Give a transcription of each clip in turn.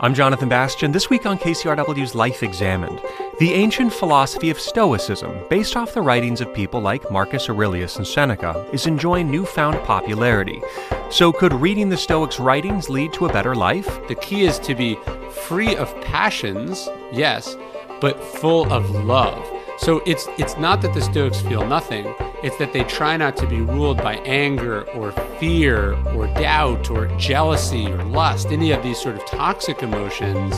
I'm Jonathan Bastian. This week on KCRW's Life Examined, the ancient philosophy of Stoicism, based off the writings of people like Marcus Aurelius and Seneca, is enjoying newfound popularity. So, could reading the Stoics' writings lead to a better life? The key is to be free of passions, yes, but full of love. So it's it's not that the Stoics feel nothing, it's that they try not to be ruled by anger or fear or doubt or jealousy or lust, any of these sort of toxic emotions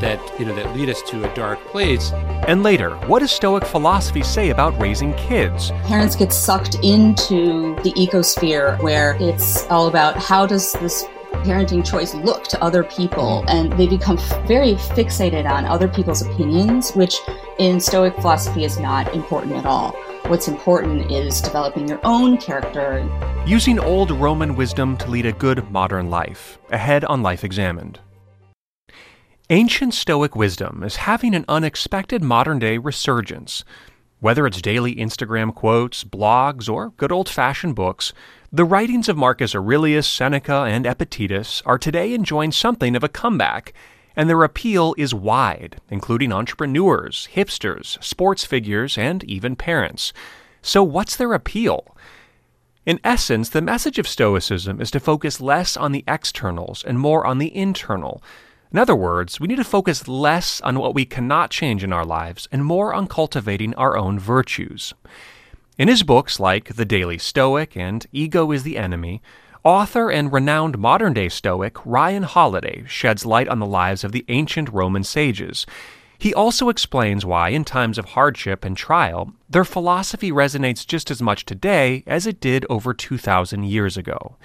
that, you know, that lead us to a dark place. And later, what does Stoic philosophy say about raising kids? Parents get sucked into the ecosphere where it's all about how does this parenting choice look to other people mm-hmm. and they become very fixated on other people's opinions which in stoic philosophy is not important at all what's important is developing your own character. Using old roman wisdom to lead a good modern life ahead on life examined. Ancient stoic wisdom is having an unexpected modern day resurgence. Whether it's daily Instagram quotes, blogs, or good old fashioned books, the writings of Marcus Aurelius, Seneca, and Epictetus are today enjoying something of a comeback, and their appeal is wide, including entrepreneurs, hipsters, sports figures, and even parents. So, what's their appeal? In essence, the message of Stoicism is to focus less on the externals and more on the internal. In other words, we need to focus less on what we cannot change in our lives and more on cultivating our own virtues. In his books like The Daily Stoic and Ego is the Enemy, author and renowned modern day Stoic Ryan Holiday sheds light on the lives of the ancient Roman sages. He also explains why, in times of hardship and trial, their philosophy resonates just as much today as it did over 2,000 years ago.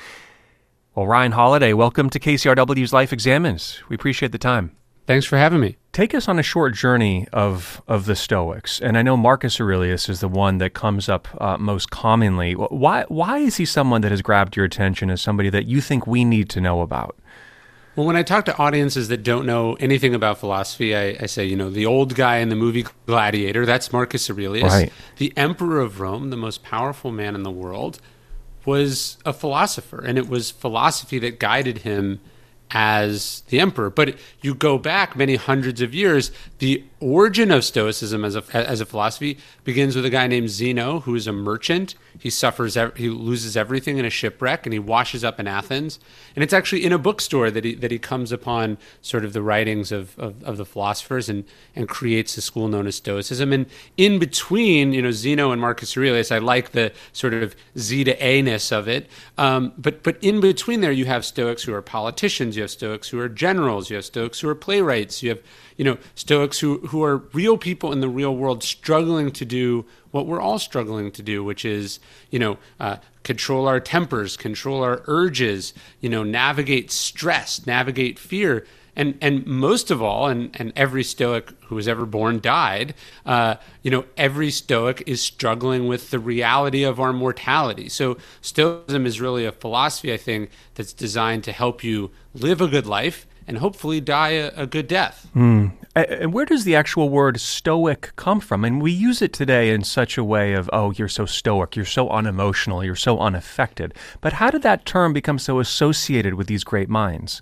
Well, Ryan Holiday, welcome to KCRW's Life Examined. We appreciate the time. Thanks for having me. Take us on a short journey of of the Stoics, and I know Marcus Aurelius is the one that comes up uh, most commonly. Why why is he someone that has grabbed your attention as somebody that you think we need to know about? Well, when I talk to audiences that don't know anything about philosophy, I, I, say, you know, the old guy in the movie Gladiator, that's Marcus Aurelius. Right. The emperor of Rome, the most powerful man in the world, was a philosopher, and it was philosophy that guided him as the emperor. But you go back many hundreds of years, the origin of Stoicism as a as a philosophy begins with a guy named Zeno, who is a merchant. He suffers, he loses everything in a shipwreck, and he washes up in Athens. And it's actually in a bookstore that he that he comes upon sort of the writings of, of, of the philosophers and and creates a school known as Stoicism. And in between, you know, Zeno and Marcus Aurelius, I like the sort of Z to A ness of it. Um, but but in between there, you have Stoics who are politicians, you have Stoics who are generals, you have Stoics who are playwrights, you have you know, Stoics who, who are real people in the real world struggling to do what we're all struggling to do, which is, you know, uh, control our tempers, control our urges, you know, navigate stress, navigate fear. And, and most of all, and, and every Stoic who was ever born died, uh, you know, every Stoic is struggling with the reality of our mortality. So Stoicism is really a philosophy, I think, that's designed to help you live a good life and hopefully die a, a good death. Mm. And where does the actual word stoic come from? And we use it today in such a way of, oh, you're so stoic, you're so unemotional, you're so unaffected. But how did that term become so associated with these great minds?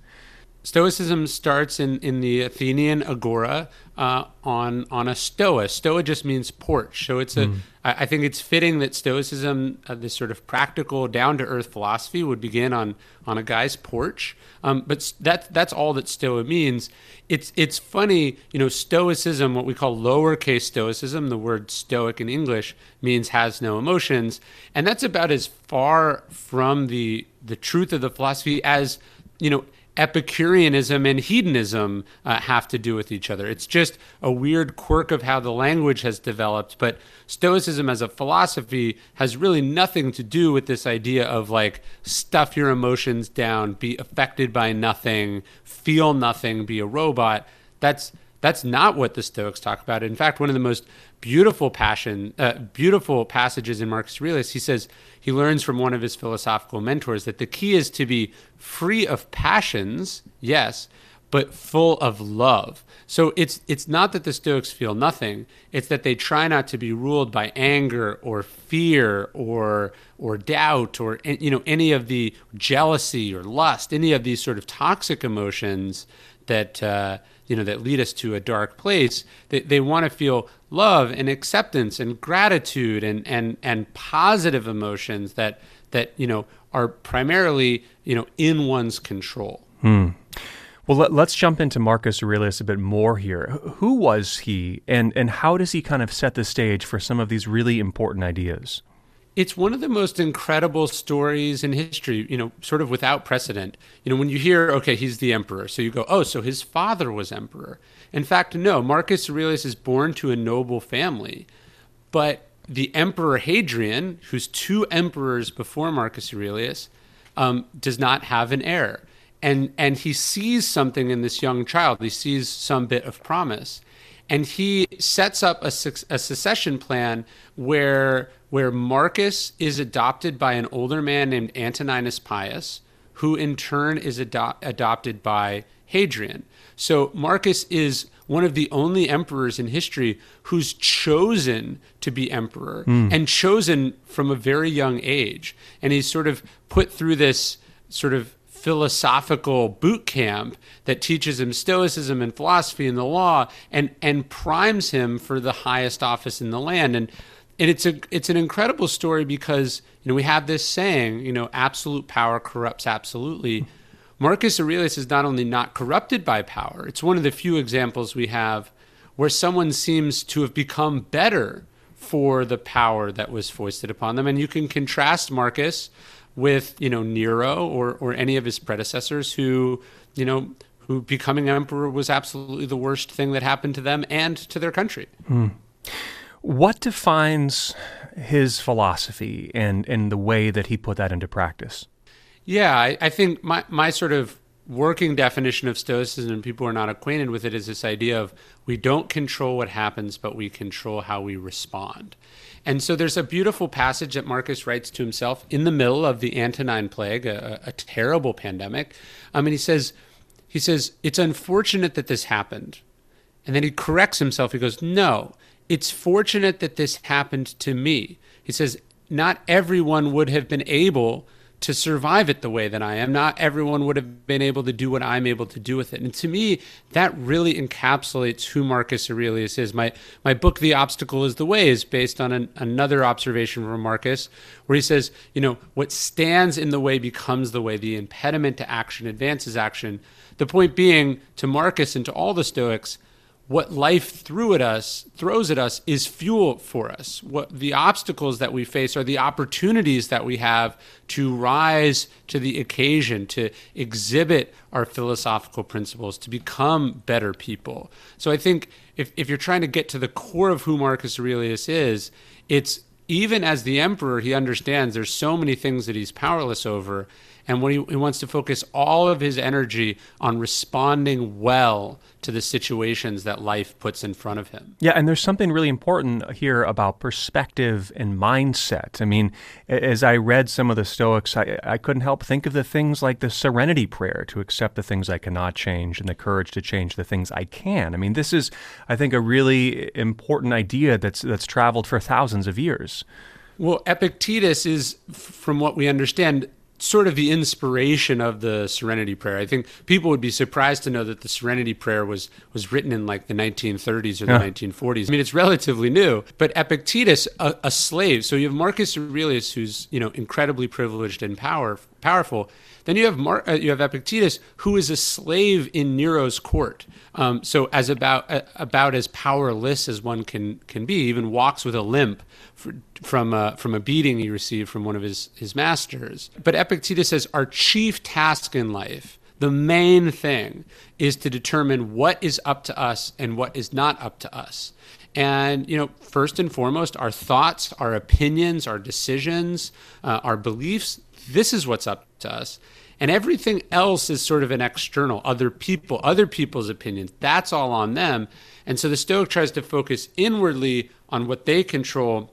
Stoicism starts in, in the Athenian agora uh, on on a stoa. Stoa just means porch. So it's a. Mm. I, I think it's fitting that Stoicism, uh, this sort of practical, down to earth philosophy, would begin on on a guy's porch. Um, but that that's all that Stoa means. It's it's funny, you know, Stoicism, what we call lowercase Stoicism. The word Stoic in English means has no emotions, and that's about as far from the the truth of the philosophy as you know Epicureanism and hedonism uh, have to do with each other. It's just a weird quirk of how the language has developed. But Stoicism as a philosophy has really nothing to do with this idea of like stuff your emotions down, be affected by nothing, feel nothing, be a robot. That's that's not what the Stoics talk about. In fact, one of the most beautiful passion, uh, beautiful passages in Marcus Aurelius, he says he learns from one of his philosophical mentors that the key is to be free of passions, yes, but full of love. So it's it's not that the Stoics feel nothing; it's that they try not to be ruled by anger or fear or or doubt or you know any of the jealousy or lust, any of these sort of toxic emotions that uh, you know that lead us to a dark place. They, they want to feel love and acceptance and gratitude and and and positive emotions that that you know are primarily you know in one's control. Hmm. Well, let, us jump into Marcus Aurelius a bit more here. Who was he, and and how does he kind of set the stage for some of these really important ideas? It's one of the most incredible stories in history, you know, sort of without precedent. You know, when you hear, okay, he's the emperor, so you go, oh, so his father was emperor. In fact, no, Marcus Aurelius is born to a noble family, but the emperor Hadrian, who's two emperors before Marcus Aurelius, um, does not have an heir. And, and he sees something in this young child. He sees some bit of promise and he sets up a, a secession plan where where Marcus is adopted by an older man named Antoninus Pius, who in turn is ado- adopted by Hadrian. So Marcus is one of the only emperors in history who's chosen to be emperor mm. and chosen from a very young age. And he's sort of put through this sort of philosophical boot camp that teaches him stoicism and philosophy and the law and and primes him for the highest office in the land. And and it's a it's an incredible story because you know we have this saying you know absolute power corrupts absolutely. Marcus Aurelius is not only not corrupted by power it's one of the few examples we have where someone seems to have become better for the power that was foisted upon them. And you can contrast Marcus with you know Nero or or any of his predecessors who you know who becoming emperor was absolutely the worst thing that happened to them and to their country. Hmm. What defines his philosophy and and the way that he put that into practice? Yeah, I, I think my my sort of working definition of Stoicism, and people who are not acquainted with it, is this idea of we don't control what happens, but we control how we respond. And so there's a beautiful passage that Marcus writes to himself in the middle of the Antonine Plague, a, a terrible pandemic. Um, I mean, he says, he says, it's unfortunate that this happened. And then he corrects himself. He goes, no, it's fortunate that this happened to me. He says, not everyone would have been able to survive it the way that I am. Not everyone would have been able to do what I'm able to do with it. And to me, that really encapsulates who Marcus Aurelius is. My my book, The Obstacle is the Way, is based on an, another observation from Marcus, where he says, you know, what stands in the way becomes the way. The impediment to action advances action. The point being, to Marcus and to all the Stoics, what life threw at us throws at us is fuel for us. What the obstacles that we face are the opportunities that we have to rise to the occasion to exhibit our philosophical principles to become better people. So i think if, if you're trying to get to the core of who marcus aurelius is it's even as the emperor he understands there's so many things that he's powerless over and when he, he wants to focus all of his energy on responding well to the situations that life puts in front of him. Yeah, and there's something really important here about perspective and mindset. I mean, as I read some of the Stoics, I, I couldn't help think of the things like the serenity prayer to accept the things I cannot change and the courage to change the things I can. I mean, this is, I think, a really important idea that's that's traveled for thousands of years. Well, Epictetus is, from what we understand, sort of the inspiration of the Serenity Prayer. I think people would be surprised to know that the Serenity Prayer was was written in like the 1930s or the yeah. 1940s. I mean, it's relatively new. But Epictetus, a, a, slave, so you have Marcus Aurelius, who's you know incredibly privileged and power powerful. Then you have Mar- uh, you have Epictetus, who is a slave in Nero's court. Um, so as about uh, about as powerless as one can can be, even walks with a limp for, from a, from a beating he received from one of his his masters. But Epictetus says our chief task in life. The main thing is to determine what is up to us and what is not up to us. And, you know, first and foremost, our thoughts, our opinions, our decisions, uh, our beliefs, this is what's up to us. And everything else is sort of an external, other people, other people's opinions. That's all on them. And so the Stoic tries to focus inwardly on what they control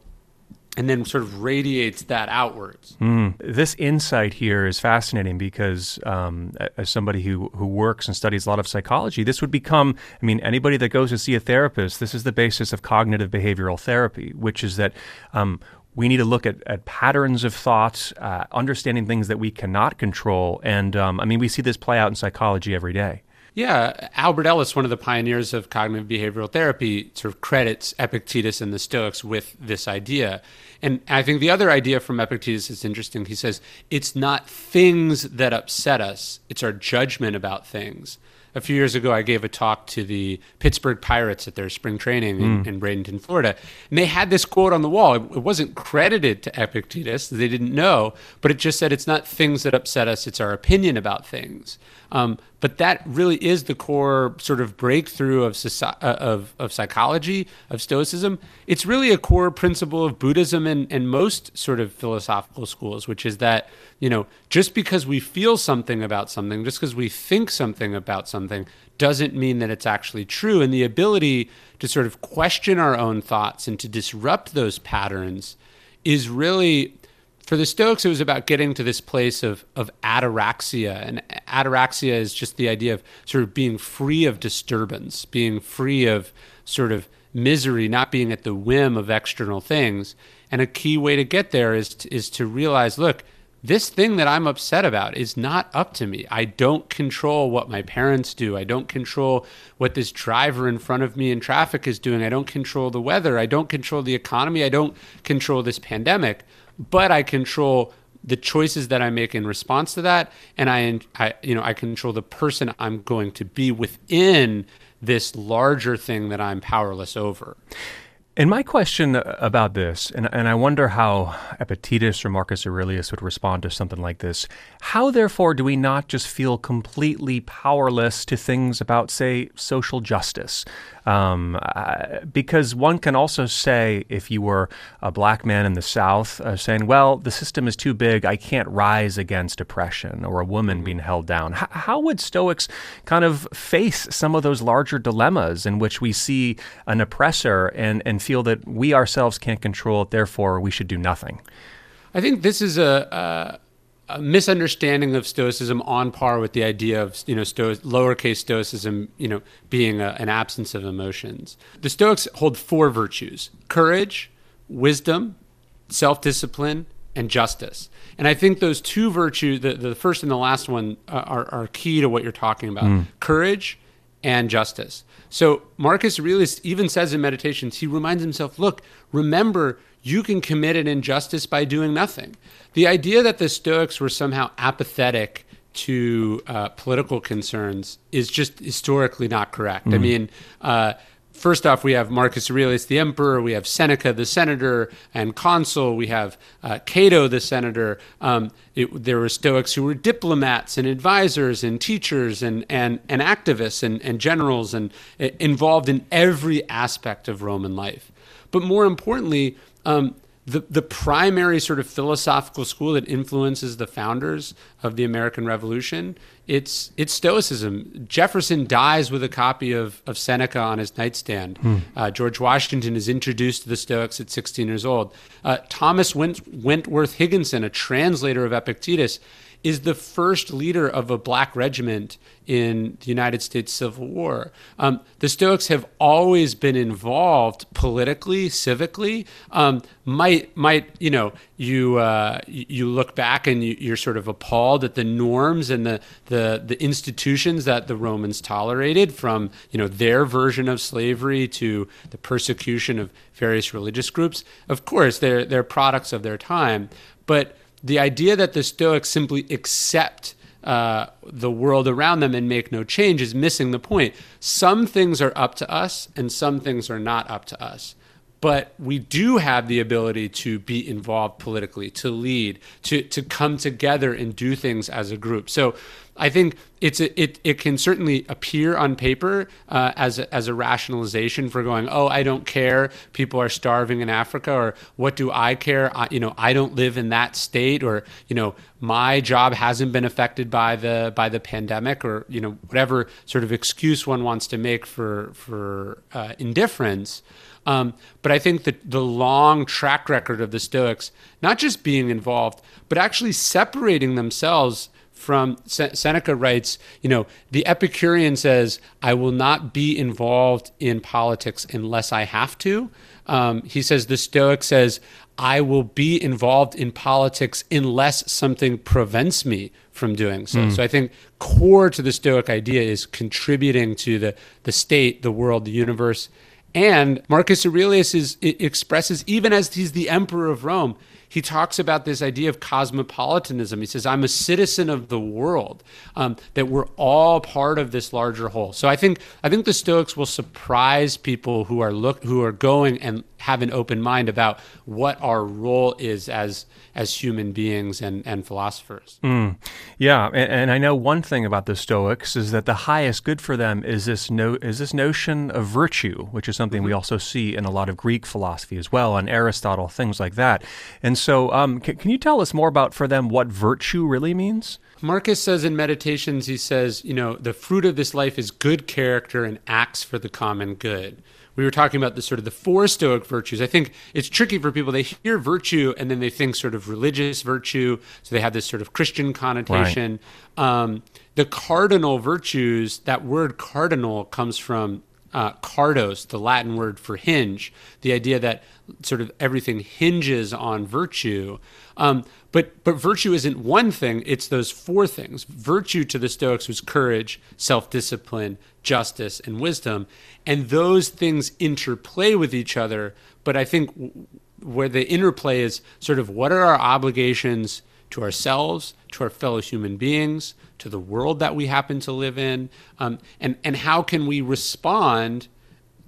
and then sort of radiates that outwards. Mm. This insight here is fascinating because, um, as somebody who, who works and studies a lot of psychology, this would become I mean, anybody that goes to see a therapist, this is the basis of cognitive behavioral therapy, which is that um, we need to look at, at patterns of thought, uh, understanding things that we cannot control. And um, I mean, we see this play out in psychology every day. Yeah, Albert Ellis, one of the pioneers of cognitive behavioral therapy, sort of credits Epictetus and the Stoics with this idea. And I think the other idea from Epictetus is interesting. He says, it's not things that upset us, it's our judgment about things a few years ago, I gave a talk to the Pittsburgh Pirates at their spring training in, mm. in Bradenton, Florida. And they had this quote on the wall. It, it, wasn't credited to Epictetus, they didn't know, but it just said, It's not things that upset us, it's our opinion about things. Um, but that really is the core sort of breakthrough of, uh, of, of psychology, of Stoicism. It's really a core principle of Buddhism and, and most sort of philosophical schools, which is that, you know, just because we feel something about something, just because we think something about something, doesn't mean that it's actually true. And the ability to sort of question our own thoughts and to disrupt those patterns is really for the Stoics, it was about getting to this place of, of ataraxia. And ataraxia is just the idea of sort of being free of disturbance, being free of sort of misery, not being at the whim of external things. And a key way to get there is to, is to realize look, this thing that I'm upset about is not up to me. I don't control what my parents do. I don't control what this driver in front of me in traffic is doing. I don't control the weather. I don't control the economy. I don't control this pandemic but I control the choices that I make in response to that, and I, I, you know, I control the person I'm going to be within this larger thing that I'm powerless over. And my question about this, and, and I wonder how Epictetus or Marcus Aurelius would respond to something like this. How, therefore, do we not just feel completely powerless to things about, say, social justice? Um, uh, because one can also say, if you were a black man in the South, uh, saying, well, the system is too big, I can't rise against oppression, or a woman mm-hmm. being held down. H- how would Stoics kind of face some of those larger dilemmas in which we see an oppressor and, and feel that we ourselves can't control it, therefore we should do nothing? I think this is a, a misunderstanding of Stoicism on par with the idea of you know sto- lowercase Stoicism, you know, being a, an absence of emotions. The Stoics hold four virtues: courage, wisdom, self-discipline, and justice. And I think those two virtues, the, the first and the last one, uh, are, are key to what you're talking about: mm. courage and justice. So Marcus Aurelius even says in Meditations, he reminds himself, look, remember you can commit an injustice by doing nothing. The idea that the Stoics were somehow apathetic to uh, political concerns is just historically not correct. Mm. I mean, uh, first off, we have Marcus Aurelius, the emperor. We have Seneca, the senator and consul. We have uh, Cato, the senator. Um, it, there were Stoics who were diplomats and advisors and teachers and, and, and activists and, and generals and uh, involved in every aspect of Roman life. But more importantly, um, the, the primary sort of philosophical school that influences the founders of the American Revolution, it's it's Stoicism. Jefferson dies with a copy of, of Seneca on his nightstand. Hmm. Uh, George Washington is introduced to the Stoics at 16 years old. Uh, Thomas Went- Wentworth Higginson, a translator of Epictetus, is the first leader of a black regiment in the United States Civil War. Um, the Stoics have always been involved politically, civically. Um, might might you know you uh, you look back and you, are sort of appalled at the norms and the, the the institutions that the Romans tolerated, from you know their version of slavery to the persecution of various religious groups. Of course, they're they're products of their time, but the idea that the Stoics simply accept uh, the world around them and make no change is missing the point. Some things are up to us, and some things are not up to us. But we do have the ability to be involved politically, to lead, to, to come together and do things as a group. So I think it's a, it it can certainly appear on paper uh, as a, as a rationalization for going, oh, I don't care. People are starving in Africa, or what do I care? I, you know, I don't live in that state, or you know, my job hasn't been affected by the by the pandemic, or you know, whatever sort of excuse one wants to make for for uh, indifference. Um, but I think that the long track record of the Stoics, not just being involved, but actually separating themselves from Seneca writes, you know, the Epicurean says, I will not be involved in politics unless I have to. Um, he says, the Stoic says, I will be involved in politics unless something prevents me from doing so. Mm. So I think core to the Stoic idea is contributing to the, the state, the world, the universe. And Marcus Aurelius is, expresses, even as he's the emperor of Rome, he talks about this idea of cosmopolitanism. He says, I'm a citizen of the world, um, that we're all part of this larger whole. So I think, I think the Stoics will surprise people who are look, who are going and have an open mind about what our role is as, as human beings and, and philosophers. Mm. Yeah. And, and, I know one thing about the Stoics is that the highest good for them is this no, is this notion of virtue, which is something mm-hmm. we also see in a lot of Greek philosophy as well, and Aristotle, things like that. And so, um, can, can you tell us more about for them what virtue really means? Marcus says in Meditations, he says, you know, the fruit of this life is good character and acts for the common good. We were talking about the sort of the four Stoic virtues. I think it's tricky for people. They hear virtue and then they think sort of religious virtue, so they have this sort of Christian connotation. Right. Um, the cardinal virtues, that word cardinal comes from uh, cardos, the Latin word for hinge, the idea that sort of everything hinges on virtue. Um, but but virtue isn't one thing; it's those four things. Virtue to the Stoics was courage, self-discipline, justice, and wisdom, and those things interplay with each other. But I think where the interplay is sort of what are our obligations to ourselves, to our fellow human beings, to the world that we happen to live in, um, and and how can we respond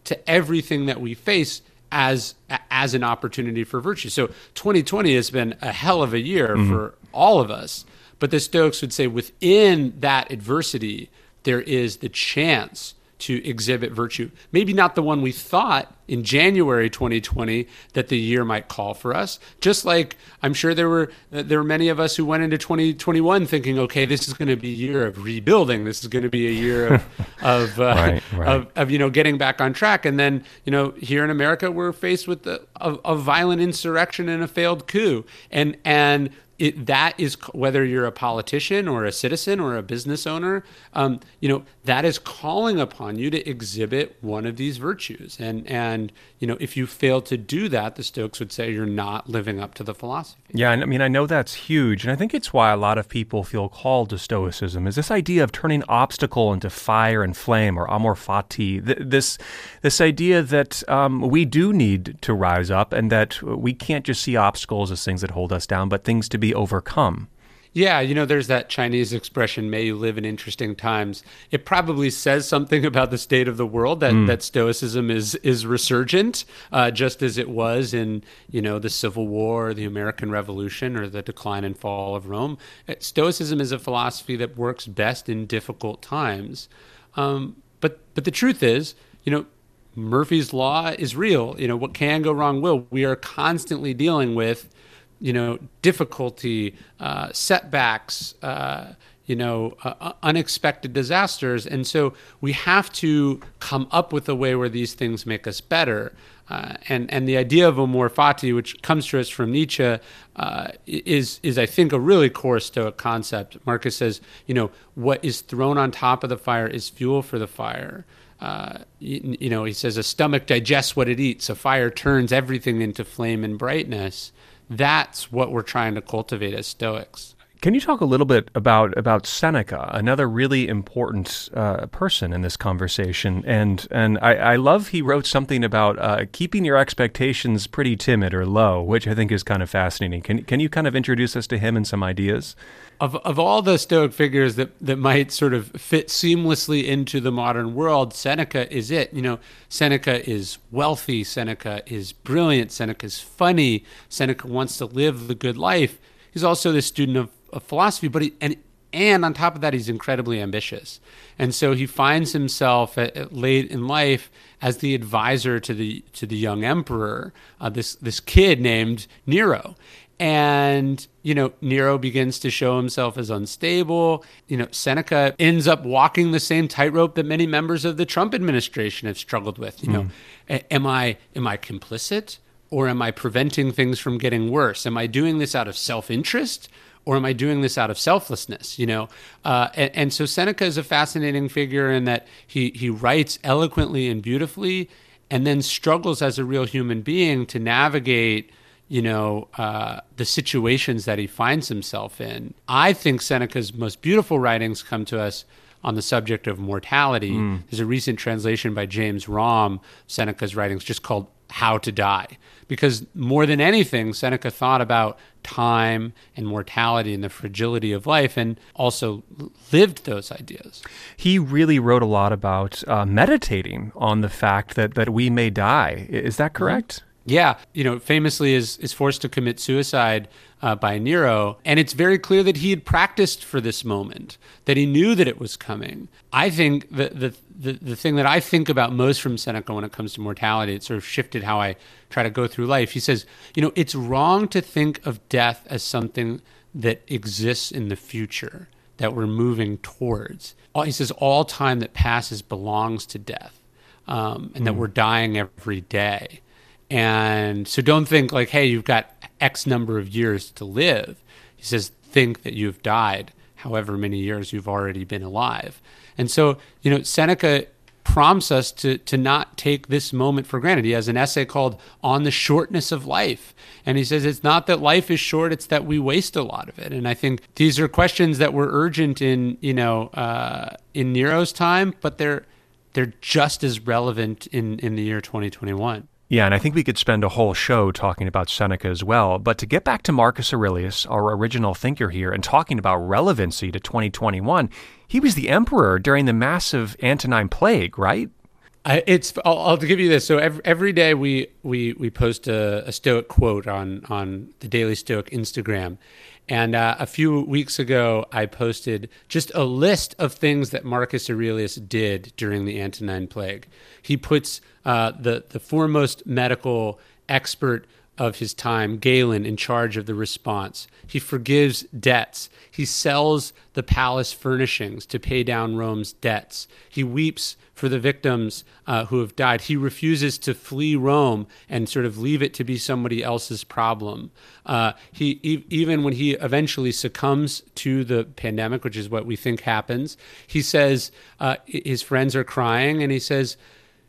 to everything that we face as as an opportunity for virtue. So 2020 has been a hell of a year mm-hmm. for all of us, but the Stoics would say within that adversity there is the chance to exhibit virtue. Maybe not the one we thought in January 2020 that the year might call for us. Just like I'm sure there were there were many of us who went into 2021 thinking, okay, this is going to be a year of rebuilding. This is going to be a year of of, uh, right, right. of, of you know getting back on track. And then you know here in America we're faced with a, a, a violent insurrection and a failed coup. And and it, that is whether you're a politician or a citizen or a business owner, um, you know that is calling upon you to exhibit one of these virtues. And and you know if you fail to do that, the Stoics would say you're not living up to the philosophy. Yeah, And I mean I know that's huge, and I think it's why a lot of people feel called to Stoicism. Is this idea of turning obstacle into fire and flame, or amor fati? This this idea that um, we do need to rise up, and that we can't just see obstacles as things that hold us down, but things to be overcome. Yeah, you know, there's that Chinese expression, may you live in interesting times. It probably says something about the state of the world that, mm. that Stoicism is is resurgent, uh, just as it was in, you know, the Civil War, the American Revolution, or the decline and fall of Rome. Uh, Stoicism is a philosophy that works best in difficult times. Um, but but the truth is, you know, Murphy's Law is real. You know, what can go wrong will. We are constantly dealing with you know, difficulty, uh, setbacks, uh, you know, uh, uh, unexpected disasters. And so we have to come up with a way where these things make us better. Uh, and and the idea of amor fati, which comes to us from Nietzsche, uh, is is I think a really core Stoic concept. Marcus says, you know, what is thrown on top of the fire is fuel for the fire. Uh, you, you, know, he says a stomach digests what it eats. A fire turns everything into flame and brightness. That's what we're trying to cultivate as Stoics. Can you talk a little bit about about Seneca, another really important uh, person in this conversation? And and I, I love he wrote something about uh, keeping your expectations pretty timid or low, which I think is kind of fascinating. Can can you kind of introduce us to him and some ideas? Of of all the Stoic figures that that might sort of fit seamlessly into the modern world, Seneca is it. You know, Seneca is wealthy. Seneca is brilliant. Seneca is funny. Seneca wants to live the good life. He's also the student of of philosophy, but he, and and on top of that, he's incredibly ambitious, and so he finds himself at, at late in life as the advisor to the to the young emperor, uh, this this kid named Nero, and you know Nero begins to show himself as unstable. You know Seneca ends up walking the same tightrope that many members of the Trump administration have struggled with. You know, mm. am I am I complicit? Or am I preventing things from getting worse? Am I doing this out of self interest or am I doing this out of selflessness? You know, uh, and, and so Seneca is a fascinating figure in that he he writes eloquently and beautifully, and then struggles as a real human being to navigate you know, uh, the situations that he finds himself in. I think Seneca's most beautiful writings come to us on the subject of mortality. Mm. There's a recent translation by James Romm, Seneca's writings, just called How to Die. Because more than anything, Seneca thought about time and mortality and the fragility of life and also lived those ideas. He really wrote a lot about uh, meditating on the fact that, that we may die. Is that correct? Mm-hmm. Yeah, you know, famously is is forced to commit suicide uh, by Nero, and it's very clear that he had practiced for this moment, that he knew that it was coming. I think the the the, the thing that I think about most from Seneca when it comes to mortality, it sort of shifted how I try to go through life. He says, you know, it's wrong to think of death as something that exists in the future that we're moving towards. He says all time that passes belongs to death, um, and mm. that hmm. we're dying every day. And so don't think like, hey, you've got X number of years to live. He says, think that you've died however many years you've already been alive. And so, you know, Seneca prompts us to to not take this moment for granted. He has an essay called On the Shortness of Life. And he says it's not that life is short, it's that we waste a lot of it. And I think these are questions that were urgent in, you know, uh, in Nero's time, but they're they're just as relevant in, in the year 2021. Yeah, and I think we could spend a whole show talking about Seneca as well. But to get back to Marcus Aurelius, our original thinker here, and talking about relevancy to 2021, he was the emperor during the massive Antonine Plague, right? I, it's I'll, I'll, give you this. So every, every day we we we post a, a Stoic quote on on the Daily Stoic Instagram, and uh, a few weeks ago, I posted just a list of things that Marcus Aurelius did during the Antonine Plague. He puts uh, the, the foremost medical expert of his time, Galen, in charge of the response. He forgives debts. He sells the palace furnishings to pay down Rome's debts. He weeps for the victims uh, who have died. He refuses to flee Rome and sort of leave it to be somebody else's problem. Uh, he e- even when he eventually succumbs to the pandemic, which is what we think happens, he says uh, his friends are crying, and he says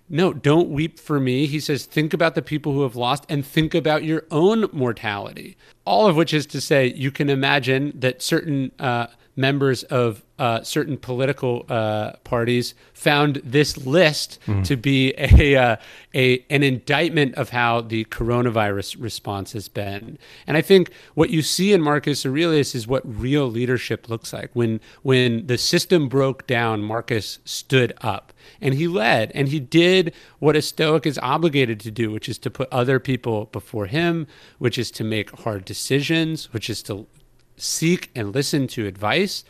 no, don't weep for me. He says, think about the people who have lost and think about your own mortality. All of which is to say, you can imagine that certain uh, members of uh, certain political uh, parties found this list mm. to be a, uh, a an indictment of how the coronavirus response has been. And I think what you see in Marcus Aurelius is what real leadership looks like. When when the system broke down, Marcus stood up and he led and he did what a Stoic is obligated to do, which is to put other people before him, which is to make hard decisions, which is to seek and listen to advice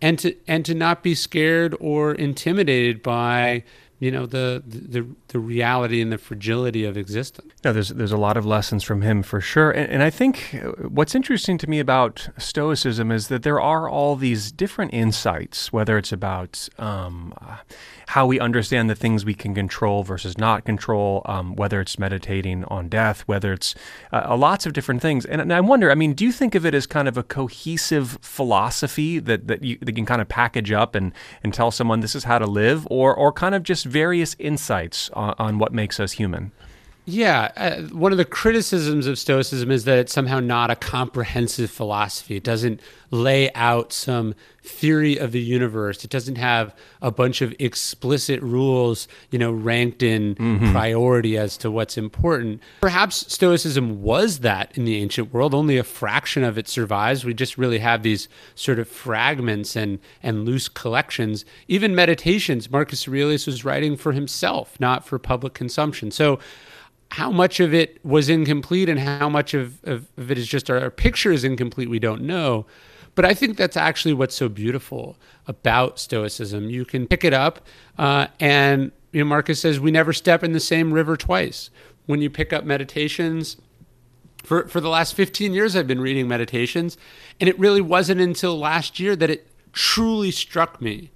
and to and to not be scared or intimidated by you know the the the reality and the fragility of existence. Yeah, there's there's a lot of lessons from him for sure, and, and I think what's interesting to me about Stoicism is that there are all these different insights, whether it's about um, how we understand the things we can control versus not control, um, whether it's meditating on death, whether it's uh, lots of different things, and, and I wonder, I mean, do you think of it as kind of a cohesive philosophy that that you, that you can kind of package up and and tell someone this is how to live, or or kind of just various insights on, on what makes us human. Yeah, uh, one of the criticisms of Stoicism is that it's somehow not a comprehensive philosophy. It doesn't lay out some theory of the universe. It doesn't have a bunch of explicit rules, you know, ranked in mm-hmm. priority as to what's important. Perhaps Stoicism was that in the ancient world. Only a fraction of it survives. We just really have these sort of fragments and and loose collections. Even meditations, Marcus Aurelius was writing for himself, not for public consumption. So how much of it was incomplete and how much of, of, of, it is just our, our picture is incomplete, we don't know. But I think that's actually what's so beautiful about Stoicism. You can pick it up, uh, and you know, Marcus says, We never step in the same river twice. When you pick up meditations, for, for the last 15 years, I've been reading meditations, and it really wasn't until last year that it truly struck me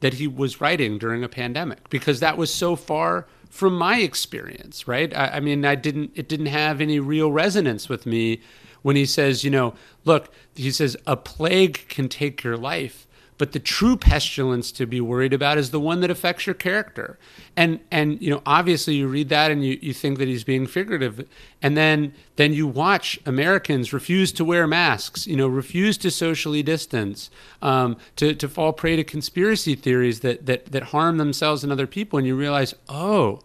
that he was writing during a pandemic because that was so far from my experience, right? I, I, mean, I didn't, it didn't have any real resonance with me when he says, you know, look, he says, a plague can take your life, but the true pestilence to be worried about is the one that affects your character. And and you know, obviously you read that and you, you think that he's being figurative. And then then you watch Americans refuse to wear masks, you know, refuse to socially distance, um, to, to fall prey to conspiracy theories that, that that harm themselves and other people, and you realize, oh,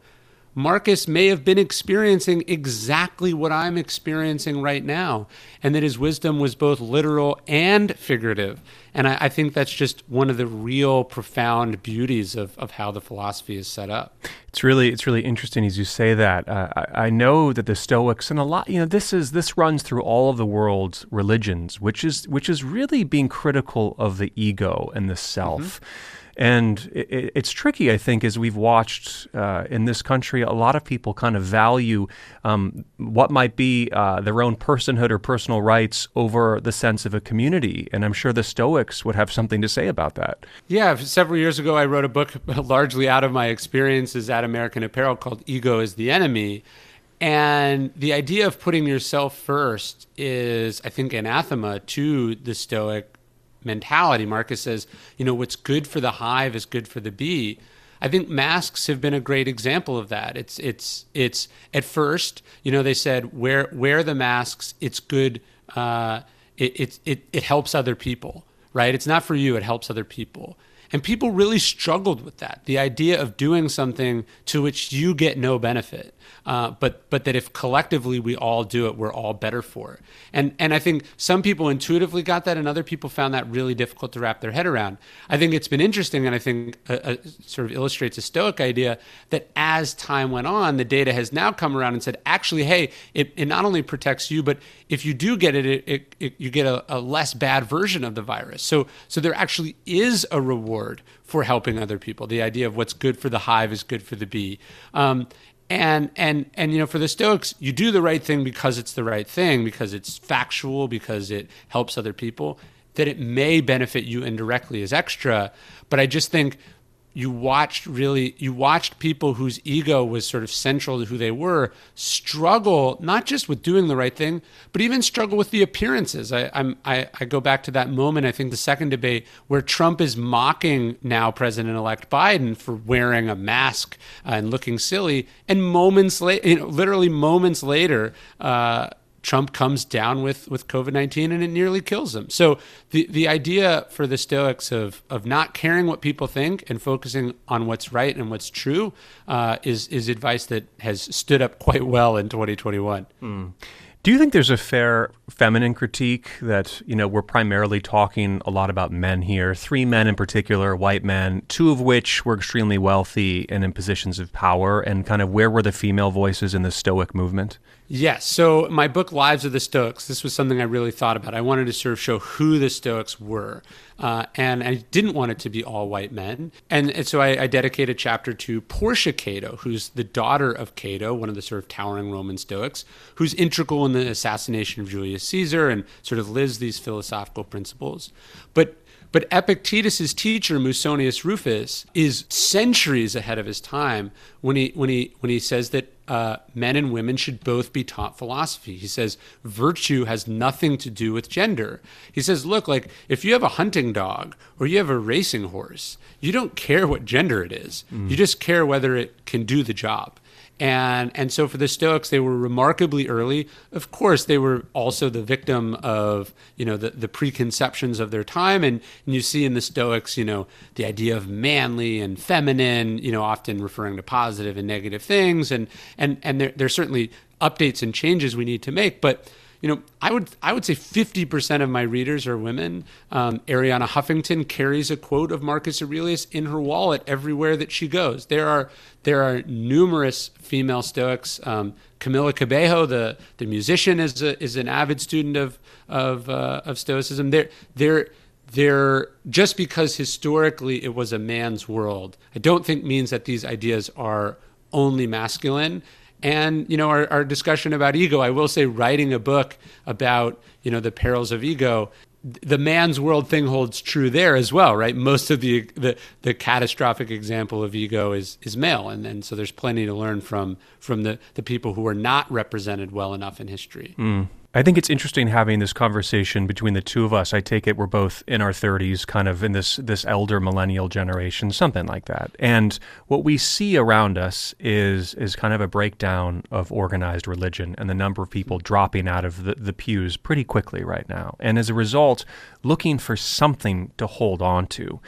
Marcus may have been experiencing exactly what I'm experiencing right now, and that his wisdom was both literal and figurative. And I, I, think that's just one of the real profound beauties of, of how the philosophy is set up. It's really it's really interesting as you say that. Uh, I, I, know that the Stoics and a lot you know this is this runs through all of the world's religions, which is which is really being critical of the ego and the self. Mm-hmm and it, it's tricky, I think, as we've watched uh, in this country, a lot of people kind of value um, what might be uh, their own personhood or personal rights over the sense of a community. And I'm sure the Stoics would have something to say about that. Yeah, several years ago, I wrote a book largely out of my experiences at American Apparel called Ego is the Enemy. And the idea of putting yourself first is, I think, anathema to the Stoic mentality. Marcus says, you know, what's good for the hive is good for the bee. I think masks have been a great example of that. It's it's it's at first, you know, they said wear wear the masks. It's good. Uh, it, it it it helps other people, right? It's not for you. It helps other people. And people really struggled with that. The idea of doing something to which you get no benefit. Uh, but but that if collectively we all do it, we're all better for it. And and I think some people intuitively got that, and other people found that really difficult to wrap their head around. I think it's been interesting, and I think uh, uh, sort of illustrates a Stoic idea that as time went on, the data has now come around and said, actually, hey, it, it not only protects you, but if you do get it, it, it, you get a, a less bad version of the virus. So so there actually is a reward for helping other people. The idea of what's good for the hive is good for the bee. Um, and and and you know for the stoics you do the right thing because it's the right thing because it's factual because it helps other people that it may benefit you indirectly as extra but i just think you watched really you watched people whose ego was sort of central to who they were struggle not just with doing the right thing but even struggle with the appearances. I, I'm, I, I go back to that moment i think the second debate where trump is mocking now president-elect biden for wearing a mask and looking silly and moments later you know literally moments later uh, Trump comes down with, with COVID 19 and it nearly kills him. So, the, the idea for the Stoics of, of not caring what people think and focusing on what's right and what's true uh, is, is advice that has stood up quite well in 2021. Mm. Do you think there's a fair feminine critique that, you know, we're primarily talking a lot about men here, three men in particular, white men, two of which were extremely wealthy and in positions of power, and kind of where were the female voices in the Stoic movement? Yes. So my book, Lives of the Stoics, this was something I really thought about. I wanted to sort of show who the Stoics were. Uh, and I didn't want it to be all white men. And, and so I, I dedicate a chapter to Portia Cato, who's the daughter of Cato, one of the sort of towering Roman Stoics, who's integral in the assassination of Julius Caesar and sort of lives these philosophical principles. But but Epictetus's teacher Musonius Rufus is centuries ahead of his time when he when he when he says that uh, men and women should both be taught philosophy. He says virtue has nothing to do with gender. He says, look, like if you have a hunting dog or you have a racing horse, you don't care what gender it is. Mm. You just care whether it can do the job and and so for the Stoics, they were remarkably early. Of course, they were also the victim of you know the, the preconceptions of their time, and, and you see in the Stoics, you know, the idea of manly and feminine, you know, often referring to positive and negative things, and and and there, there's certainly updates and changes we need to make, but you know, I would I would say 50% of my readers are women. Um, Arianna Huffington carries a quote of Marcus Aurelius in her wallet everywhere that she goes. There are there are numerous female Stoics. Um, Camila Cabello, the the musician, is a, is an avid student of of uh, of Stoicism. There there there just because historically it was a man's world, I don't think means that these ideas are only masculine and you know our, our discussion about ego i will say writing a book about you know the perils of ego the man's world thing holds true there as well, right? Most of the the, the catastrophic example of ego is is male, and, and so there's plenty to learn from from the, the people who are not represented well enough in history. Mm. I think it's interesting having this conversation between the two of us. I take it we're both in our 30s, kind of in this this elder millennial generation, something like that. And what we see around us is is kind of a breakdown of organized religion and the number of people hmm. dropping out of the, the pews pretty quickly right now. And as a result, looking for something to hold on to.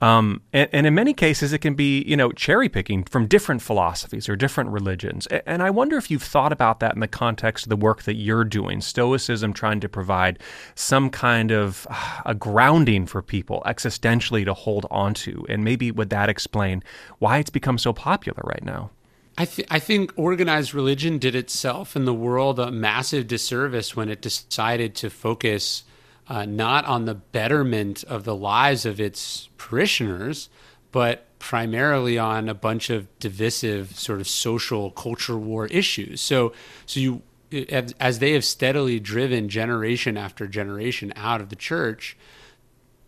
Um, and, and, in many cases, it can be, you know, cherry picking from different philosophies or different religions. And I wonder if you've thought about that in the context of the work that you're doing, Stoicism trying to provide some kind of uh, a grounding for people existentially to hold onto. And maybe would that explain why it's become so popular right now? I, th- I think organized religion did itself and the world a massive disservice when it decided to focus uh, not on the betterment of the lives of its parishioners, but primarily on a bunch of divisive sort of social culture war issues. So, so you as they have steadily driven generation after generation out of the church,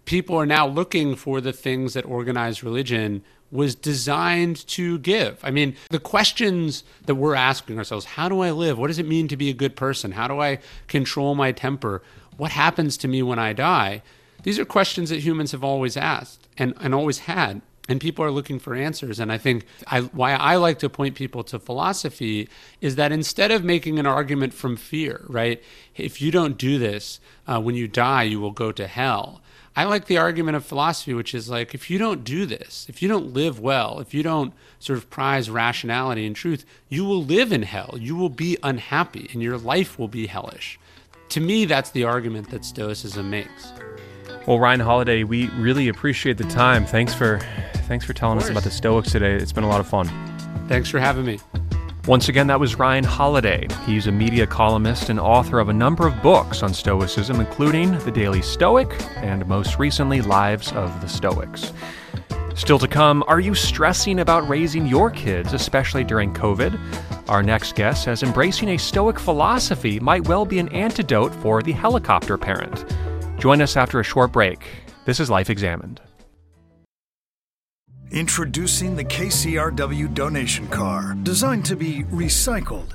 people are now looking for the things that organized religion was designed to give. I mean, the questions that we're asking ourselves how do I live? What does it mean to be a good person? How do I control my temper? What happens to me when I die? These are questions that humans have always asked and, and always had. And people are looking for answers. And I think I, why I like to point people to philosophy is that instead of making an argument from fear, right? If you don't do this, uh, when you die, you will go to hell. I like the argument of philosophy, which is like, if you don't do this, if you don't live well, if you don't sort of prize rationality and truth, you will live in hell. You will be unhappy and your life will be hellish to me, that's the argument that Stoicism makes. Well, Ryan Holiday, we really appreciate the time. Thanks for thanks for telling us about the Stoics today. It's been a lot of fun. Thanks for having me. Once again, that was Ryan Holiday. He's a media columnist and author of a number of books on Stoicism, including The Daily Stoic and most recently, Lives of the Stoics. Still to come, are you stressing about raising your kids, especially during COVID? Our next guest says embracing a Stoic philosophy might well be an antidote for the helicopter parent. Join us after a short break. This is Life Examined. Introducing the KCRW donation car, designed to be recycled.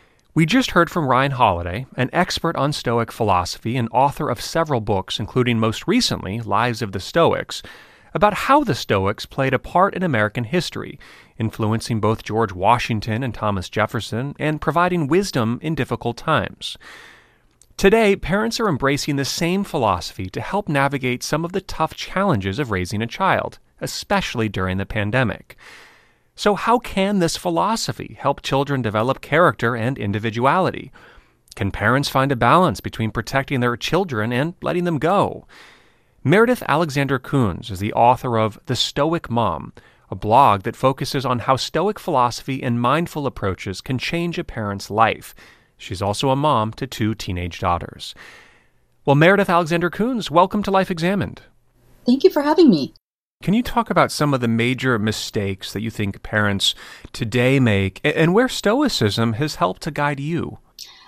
We just heard from Ryan Holiday, an expert on Stoic philosophy and author of several books, including most recently Lives of the Stoics, about how the Stoics played a part in American history, influencing both George Washington and Thomas Jefferson and providing wisdom in difficult times. Today, parents are embracing the same philosophy to help navigate some of the tough challenges of raising a child, especially during the pandemic. So, how can this philosophy help children develop character and individuality? Can parents find a balance between protecting their children and letting them go? Meredith Alexander Kunz is the author of The Stoic Mom, a blog that focuses on how Stoic philosophy and mindful approaches can change a parent's life. She's also a mom to two teenage daughters. Well, Meredith Alexander Kunz, welcome to Life Examined. Thank you for having me. Can you talk about some of the major mistakes that you think parents today make and where Stoicism has helped to guide you?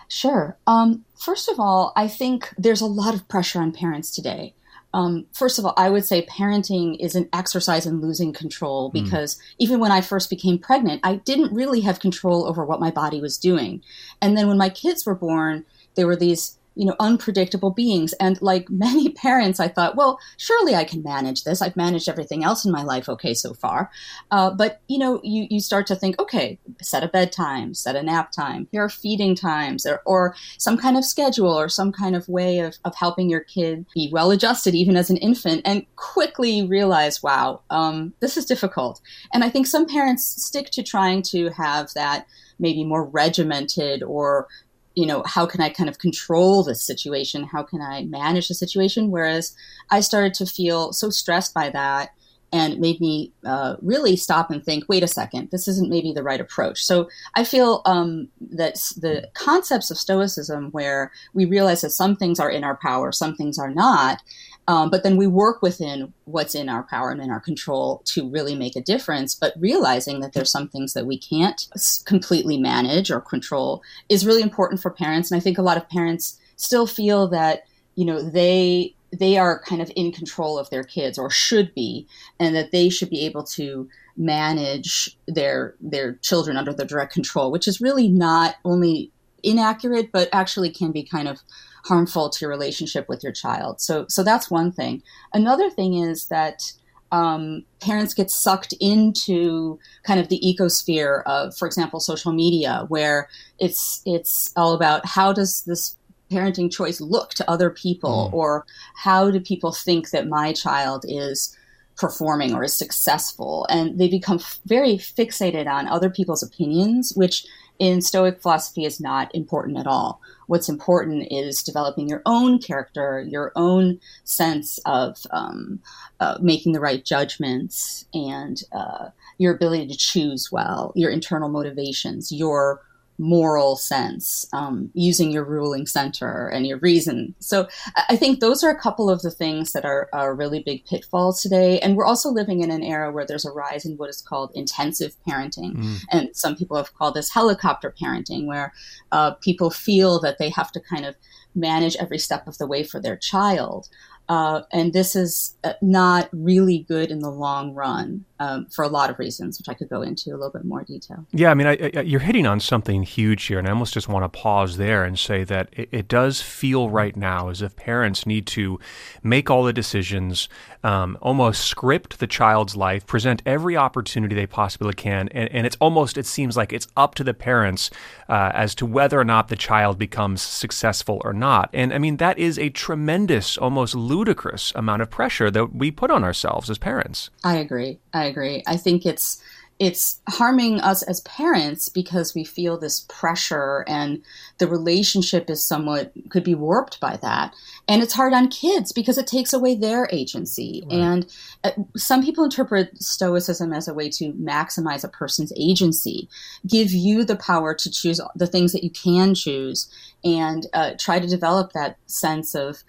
Sure. Um, first of all, I think there's a lot of pressure on parents today. Um, first of all, I would say parenting is an exercise in losing control hmm. because mm. even when I first became pregnant, I didn't really have control over what my body was doing. And then when my kids were born, there were these you know unpredictable beings. And like many parents i thought well surely i can manage this. I've managed everything else in my life okay so far. Uh, but you know you, you start to think okay set a bedtime set a nap time. Here are feeding times or, or some kind of schedule or some kind of way of, of helping your kid be well adjusted even as an infant and quickly realize wow um, this is difficult. And i think some parents stick to trying to have that maybe more regimented or you know, how can I kind of control this situation? How can I manage the situation? Whereas I started to feel so stressed by that and made me uh, really stop and think wait a second this isn't maybe the right approach so i feel um, that the concepts of stoicism where we realize that some things are in our power some things are not um, but then we work within what's in our power and in our control to really make a difference. But realizing that there's some things that we can't completely manage or control is really important for parents. And I think a lot of parents still feel that, you know, they they are kind of in control of their kids or should be and that they should be able to manage their their children under their direct control which is really not only inaccurate but actually can be kind of harmful to your relationship with your child. So, so that's one thing. Another thing is that um, parents get sucked into kind of the ecosphere of, for example, social media, where it's it's all about how does this parenting choice look to other people, mm. or how do people think that my child is performing or is successful, and they become f- very fixated on other people's opinions, which in Stoic philosophy is not important at all. What's important is developing your own character, your own sense of um, uh, making the right judgments, and uh, your ability to choose well, your internal motivations, your moral sense, um, using your ruling center and your reason. So I think those are a couple of the things that are, are really big pitfalls today. And we're also living in an era where there's a rise in what is called intensive parenting. Mm. And some people have called this helicopter parenting, where uh, people feel that they have to kind of manage every step of the way for their child. Uh, and this is uh, not really good in the long run um, for a lot of reasons, which I could go into a little bit more detail. Yeah, I mean, I, I, you're hitting on something huge here, and I almost just want to pause there and say that it, it does feel right now as if parents need to make all the decisions, um, almost script the child's life, present every opportunity they possibly can, and, and it's almost it seems like it's up to the parents uh, as to whether or not the child becomes successful or not. And I mean, that is a tremendous, almost ludicrous amount of pressure that we put on ourselves as parents. I agree. I agree. I think it's it's harming us as parents because we feel this pressure and the relationship is somewhat could be warped by that and it's hard on kids because it takes away their agency right. and uh, some people interpret stoicism as a way to maximize a person's agency give you the power to choose the things that you can choose and uh, try to develop that sense of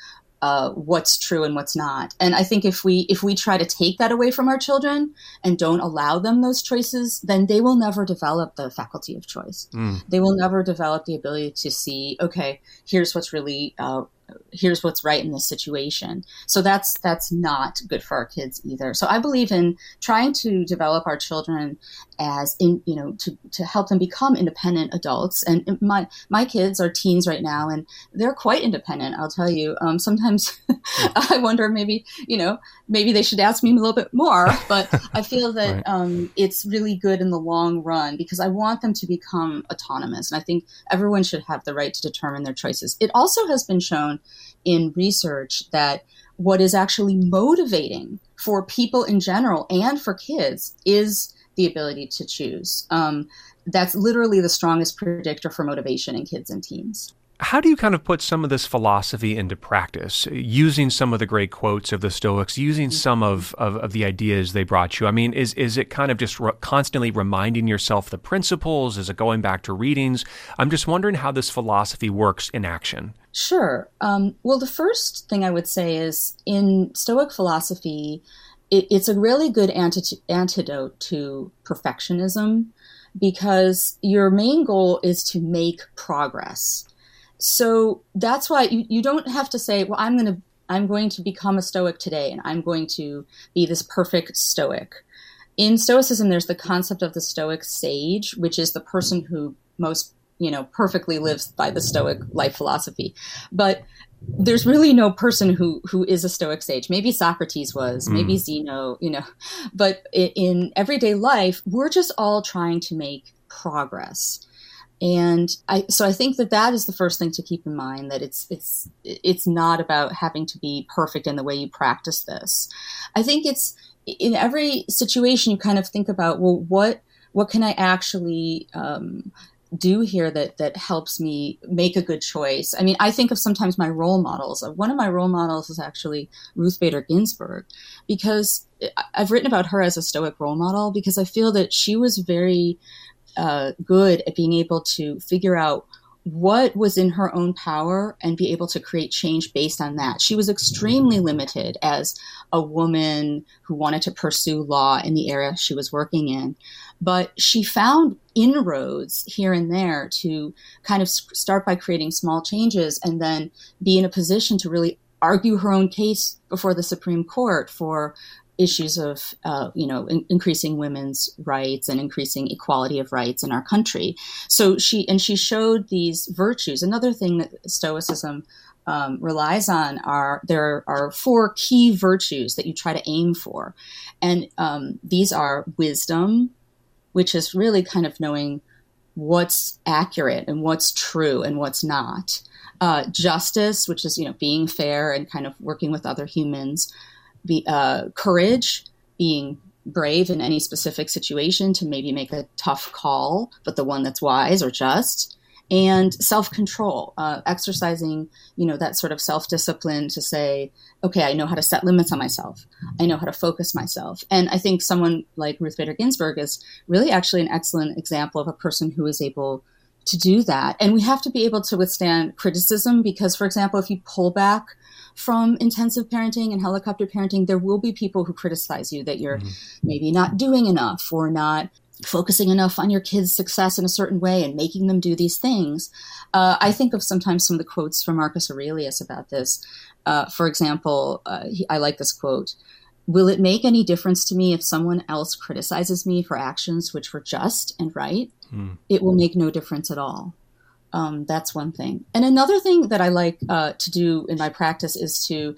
uh, what's true and what's not. And I think if we if we try to take that away from our children and don't allow them those choices, then they will never develop the faculty of choice. Mm. They will never develop the ability to see, okay, here's what's really uh, here's what's right in this situation. So that's that's not good for our kids either. So I believe in trying to develop our children as in you know to, to help them become independent adults. And my my kids are teens right now, and they're quite independent. I'll tell you. Um, sometimes I wonder maybe you know maybe they should ask me a little bit more. But I feel that right. um, it's really good in the long run because I want them to become autonomous, and I think everyone should have the right to determine their choices. It also has been shown in research that what is actually motivating for people in general and for kids is the ability to choose. Um, that's literally the strongest predictor for motivation in kids and teens. How do you kind of put some of this philosophy into practice, using some of the great quotes of the Stoics, using mm-hmm. some of, of, of the ideas they brought you? I mean, is, is it kind of just re- constantly reminding yourself the principles? Is it going back to readings? I'm just wondering how this philosophy works in action. Sure. Um, well, the first thing I would say is in Stoic philosophy, it, it's a really good antidote to perfectionism because your main goal is to make progress. So that's why you, you don't have to say, well, I'm going to I'm going to become a Stoic today and I'm going to be this perfect Stoic. In Stoicism, there's the concept of the Stoic sage, which is the person who most you know perfectly lives by the stoic life philosophy but there's really no person who who is a stoic sage maybe socrates was maybe mm. zeno you know but in everyday life we're just all trying to make progress and I, so I think that that is the first thing to keep in mind that it's it's it's not about having to be perfect in the way you practice this. I think it's in every situation you kind of think about well what what can I actually um, do here that that helps me make a good choice. I mean, I think of sometimes my role models. One of my role models is actually Ruth Bader Ginsburg, because I've written about her as a Stoic role model because I feel that she was very uh, good at being able to figure out what was in her own power and be able to create change based on that. She was extremely limited as a woman who wanted to pursue law in the area she was working in. But she found inroads here and there to kind of start by creating small changes and then be in a position to really argue her own case before the Supreme Court for issues of uh, you know in- increasing women's rights and increasing equality of rights in our country. So she and she showed these virtues. Another thing that stoicism um, relies on are there are four key virtues that you try to aim for. And um, these are wisdom which is really kind of knowing what's accurate and what's true and what's not. Uh, justice which is you know being fair and kind of working with other humans be, uh, courage, being brave in any specific situation to maybe make a tough call, but the one that's wise or just, and self-control, uh, exercising, you know, that sort of self-discipline to say, okay, I know how to set limits on myself. I know how to focus myself. And I think someone like Ruth Bader Ginsburg is really actually an excellent example of a person who is able to do that. And we have to be able to withstand criticism because, for example, if you pull back from intensive parenting and helicopter parenting, there will be people who criticize you that you're mm-hmm. maybe not doing enough or not focusing enough on your kids' success in a certain way and making them do these things. Uh, I think of sometimes some of the quotes from Marcus Aurelius about this. Uh, for example, uh, he, I like this quote Will it make any difference to me if someone else criticizes me for actions which were just and right? Mm. It will make no difference at all. Um, that's one thing. And another thing that I like uh, to do in my practice is to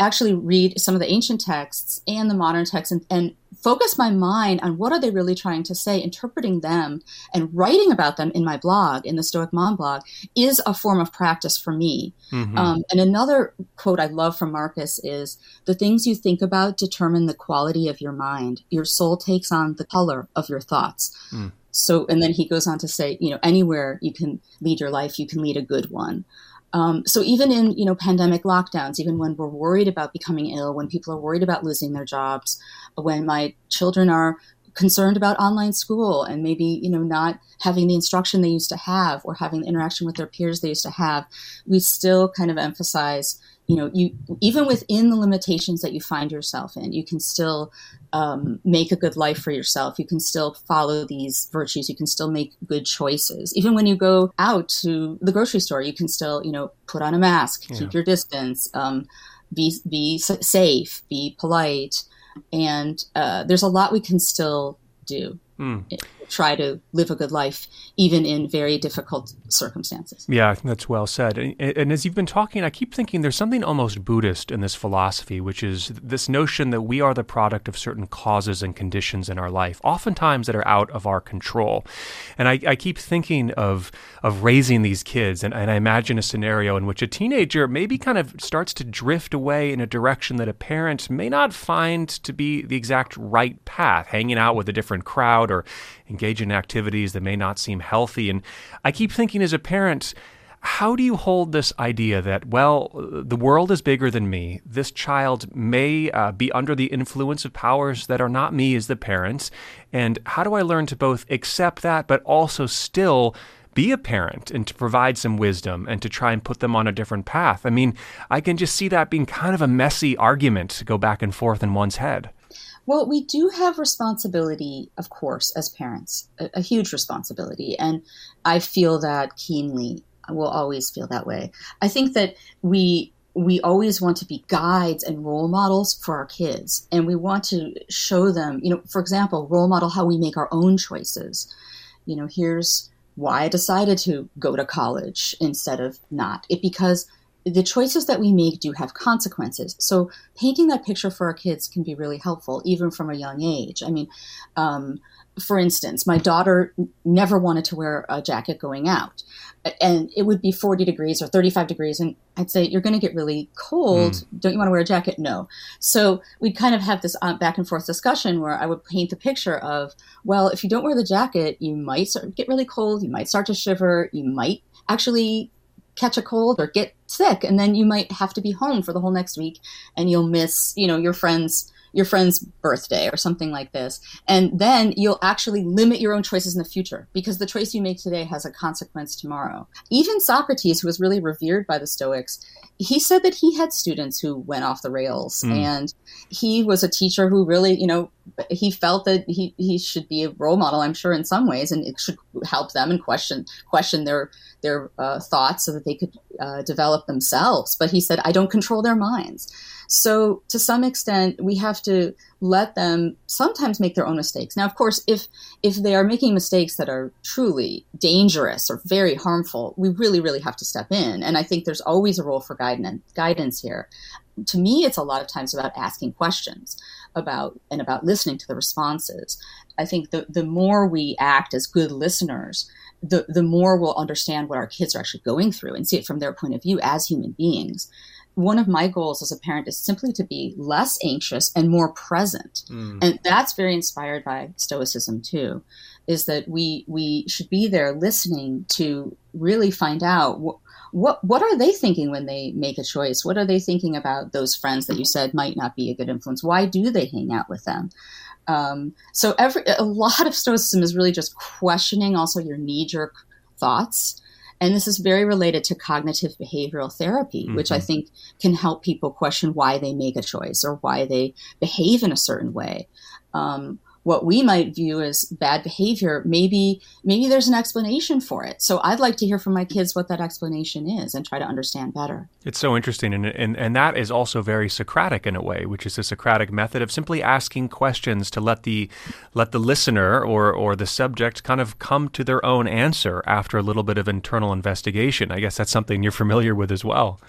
actually read some of the ancient texts and the modern texts and, and, focus my mind on what are they really trying to say interpreting them and writing about them in my blog in the stoic mom blog is a form of practice for me mm-hmm. um, and another quote i love from marcus is the things you think about determine the quality of your mind your soul takes on the color of your thoughts mm. So, and then he goes on to say, you know, anywhere you can lead your life, you can lead a good one. Um, so even in you know pandemic lockdowns, even when we're worried about becoming ill, when people are worried about losing their jobs, when my children are concerned about online school and maybe you know not having the instruction they used to have or having the interaction with their peers they used to have, we still kind of emphasize you know you even within the limitations that you find yourself in you can still um, make a good life for yourself. You can still follow these virtues. You can still make good choices. Even when you go out to the grocery store you can still you know put on a mask yeah. keep your distance um, be be safe be polite. And uh, there's a lot we can still do mm try to live a good life, even in very difficult circumstances. Yeah, that's well said. And, and, as you've been talking, I keep thinking there's something almost Buddhist in this philosophy, which is this notion that we are the product of certain causes and conditions in our life, oftentimes that are out of our control. And I, I keep thinking of of raising these kids, and, and I imagine a scenario in which a teenager maybe kind of starts to drift away in a direction that a parent may not find to be the exact right path, hanging out with a different crowd or engage in activities that may not seem healthy. And I keep thinking as a parent, how do you hold this idea that, well, the world is bigger than me? This child may uh, be under the influence of powers that are not me as the parent. And how do I learn to both accept that, but also still be a parent and to provide some wisdom and to try and put them on a different path? I mean, I can just see that being kind of a messy argument to go back and forth in one's head. Well, we do have responsibility, of course, as parents, a, a, huge responsibility. And I feel that keenly. I will always feel that way. I think that we we always want to be guides and role models for our kids. And we want to show them, you know, for example, role model how we make our own choices. You know, here's why I decided to go to college instead of not. It because the choices that we make do have consequences. So painting that picture for our kids can be really helpful, even from a young age. I mean, um, for instance, my daughter never wanted to wear a jacket going out. And it would be 40 degrees or 35 degrees. And I'd say, You're going to get really cold. Mm. Don't you want to wear a jacket? No. So we'd kind of have this uh, back and forth discussion where I would paint the picture of, Well, if you don't wear the jacket, you might get really cold. You might start to shiver. You might actually catch a cold or get sick. And then you might have to be home for the whole next week and you'll miss, you know, your friends your friend's birthday or something like this. And then you'll actually limit your own choices in the future because the choice you make today has a consequence tomorrow. Even Socrates, who was really revered by the Stoics, he said that he had students who went off the rails mm. and he was a teacher who really, you know, he felt that he, he should be a role model, I'm sure, in some ways, and it should help them and question question their their uh, thoughts so that they could uh, develop themselves. But he said, I don't control their minds. So to some extent, we have to let them sometimes make their own mistakes. Now, of course, if if they are making mistakes that are truly dangerous or very harmful, we really, really have to step in. And I think there's always a role for guidance guidance here. To me, it's a lot of times about asking questions about and about listening to the responses. I think the the more we act as good listeners, the the more we'll understand what our kids are actually going through and see it from their point of view as human beings one of my goals as a parent is simply to be less anxious and more present. Mm. And that's very inspired by stoicism too, is that we we should be there listening to really find out what what what are they thinking when they make a choice? What are they thinking about those friends that you said might not be a good influence? Why do they hang out with them? Um, so every a lot of stoicism is really just questioning also your knee jerk thoughts and this is very related to cognitive behavioral therapy, mm-hmm. which I mm-hmm. think can help people question why they make a choice or why they behave in a certain way. Um, what we might view as bad behavior, maybe maybe there's an explanation for it. So I'd like to hear from my kids what that explanation is and try to understand better. It's so interesting, and and and that is also very Socratic in a way, which is a Socratic method of simply asking questions to let the let the listener or or the subject kind of come to their own answer after a little bit of internal investigation. I guess that's something you're familiar with as well.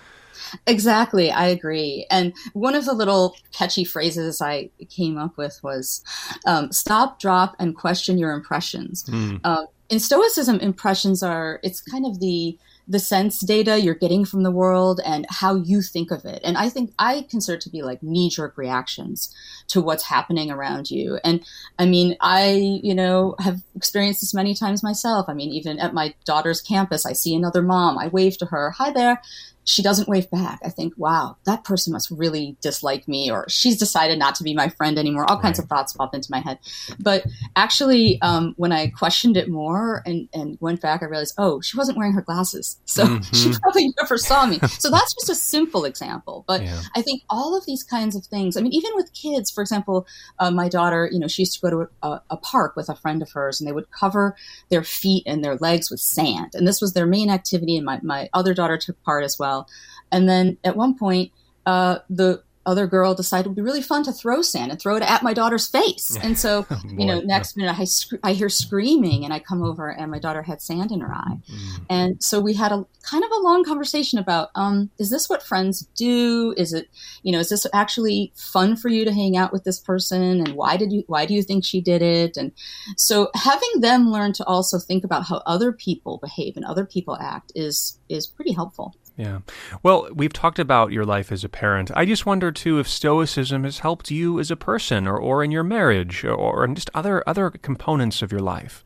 Exactly, I agree. And one of the little catchy phrases I came up with was um, stop, drop, and question your impressions. Mm. Uh, in Stoicism, impressions are, it's kind of the the sense data you're getting from the world and how you think of it. And I think I consider it to be like knee jerk reactions to what's happening around you. And I mean, I, you know, have experienced this many times myself. I mean, even at my daughter's campus, I see another mom. I wave to her, hi there she doesn't wave back. I think, wow, that person must really dislike me, or she's decided not to be my friend anymore. All right. kinds of thoughts pop into my head. But actually, um, when I questioned it more and, and went back, I realized, oh, she wasn't wearing her glasses. So mm-hmm. she probably never saw me. So that's just a simple example. But yeah. I think all of these kinds of things, I mean, even with kids, for example, uh, my daughter, you know, she used to go to a, a park with a friend of hers and they would cover their feet and their legs with sand. And this was their main activity. And my, my other daughter took part as well. And then at one point, uh, the other girl decided it would be really fun to throw sand and throw it at my daughter's face. And so, oh, you know, next minute I, sc- I hear screaming and I come over and my daughter had sand in her eye. Mm. And so we had a kind of a long conversation about, um, is this what friends do? Is it, you know, is this actually fun for you to hang out with this person? And why did you, why do you think she did it? And so having them learn to also think about how other people behave and other people act is, is pretty helpful. Yeah. Well, we've talked about your life as a parent. I just wonder too if stoicism has helped you as a person or, or in your marriage or, or in just other other components of your life.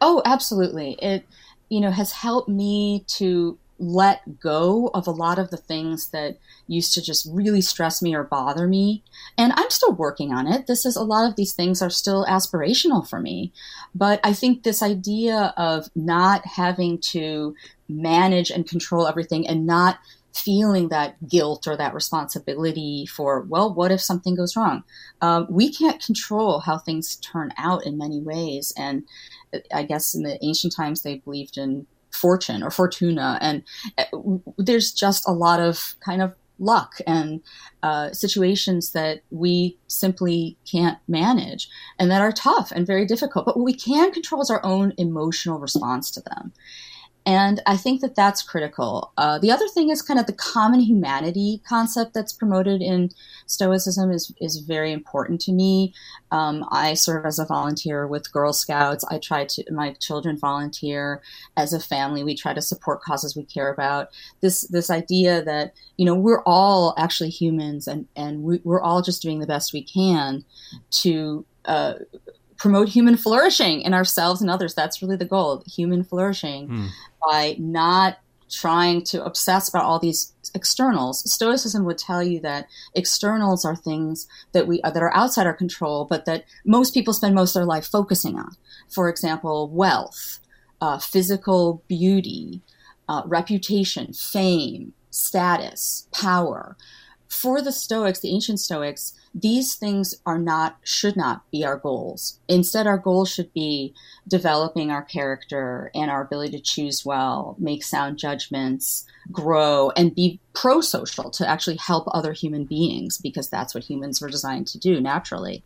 Oh, absolutely. It you know has helped me to let go of a lot of the things that used to just really stress me or bother me. And I'm still working on it. This is a lot of these things are still aspirational for me. But I think this idea of not having to manage and control everything and not feeling that guilt or that responsibility for, well, what if something goes wrong? Um, we can't control how things turn out in many ways. And I guess in the ancient times, they believed in fortune or fortuna. And uh, there's just a lot of kind of luck and uh, situations that we simply can't manage and that are tough and very difficult. But what we can control is our own emotional response to them. And I think that that's critical. Uh, the other thing is kind of the common humanity concept that's promoted in Stoicism is, is very important to me. Um, I serve as a volunteer with Girl Scouts. I try to, my children volunteer as a family. We try to support causes we care about. This, this idea that, you know, we're all actually humans and, and we, we're all just doing the best we can to, uh, promote human flourishing in ourselves and others. That's really the goal, human flourishing, mm. By not trying to obsess about all these externals. Stoicism would tell you that externals are things that we that are outside our control, but that most people spend most of their life focusing on. For example, wealth, uh, physical beauty, uh, reputation, fame, status, power. For the Stoics, the ancient Stoics, these things are not should not be our goals. Instead our goals should be developing our character and our ability to choose well make sound judgments grow and be pro-social to actually help other human beings because that's what humans were designed to do naturally.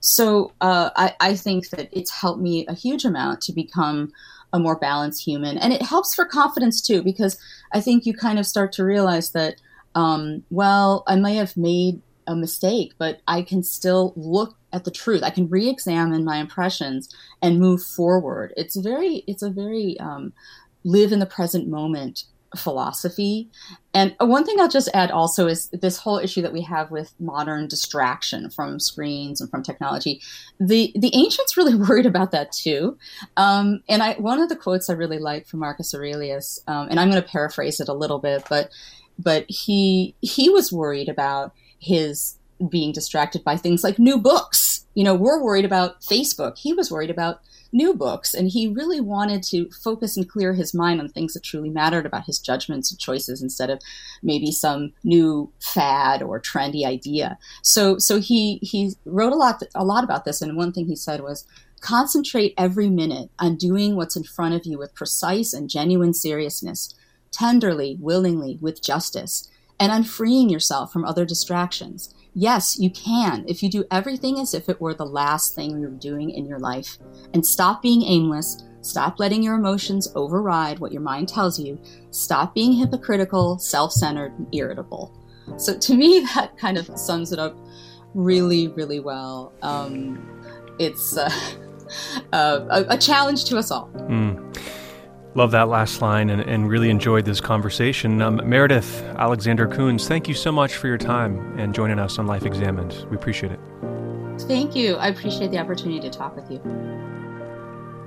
So uh, I, I think that it's helped me a huge amount to become a more balanced human. And it helps for confidence too because i think you kind of start to realize that um, well i may have made a mistake, but I can still look at the truth. I can re-examine my impressions and move forward. It's very, it's a very um, live in the present moment philosophy. And one thing I'll just add also is this whole issue that we have with modern distraction from screens and from technology. The the ancients really worried about that too. Um, and I one of the quotes I really like from Marcus Aurelius, um, and I'm going to paraphrase it a little bit, but but he he was worried about his being distracted by things like new books. You know, we're worried about Facebook. He was worried about new books, and he really wanted to focus and clear his mind on things that truly mattered about his judgments and choices instead of maybe some new fad or trendy idea. So, so he he wrote a lot a lot about this, and one thing he said was. Concentrate every minute on doing what's in front of you with precise and genuine seriousness, tenderly, willingly, with justice and unfreeing yourself from other distractions. Yes, you can if you do everything as if it were the last thing you're doing in your life. And stop being aimless. Stop letting your emotions override what your mind tells you. Stop being hypocritical, self centered, and irritable. So, to me, that kind of sums it up really, really well. Um, it's uh, uh, a, a, challenge to us all. Mm. Love that last line and, and really enjoyed this conversation. Um, Meredith Alexander Kunz, thank you so much for your time and joining us on Life Examined. We appreciate it. Thank you. I appreciate the opportunity to talk with you.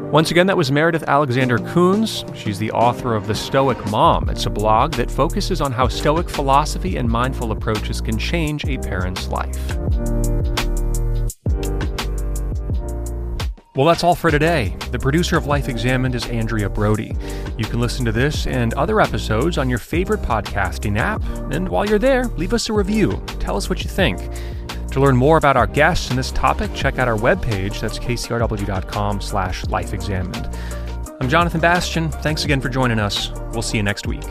Once again, that was Meredith Alexander Kunz. She's the author of The Stoic Mom. It's a blog that focuses on how Stoic philosophy and mindful approaches can change a parent's life. Well, that's all for today. The producer of Life Examined is Andrea Brody. You can listen to this and other episodes on your favorite podcasting app. And while you're there, leave us a review. Tell us what you think. To learn more about our guests and this topic, check out our webpage. That's kcrw.com slash lifeexamined. I'm Jonathan Bastian. Thanks again for joining us. We'll see you next week.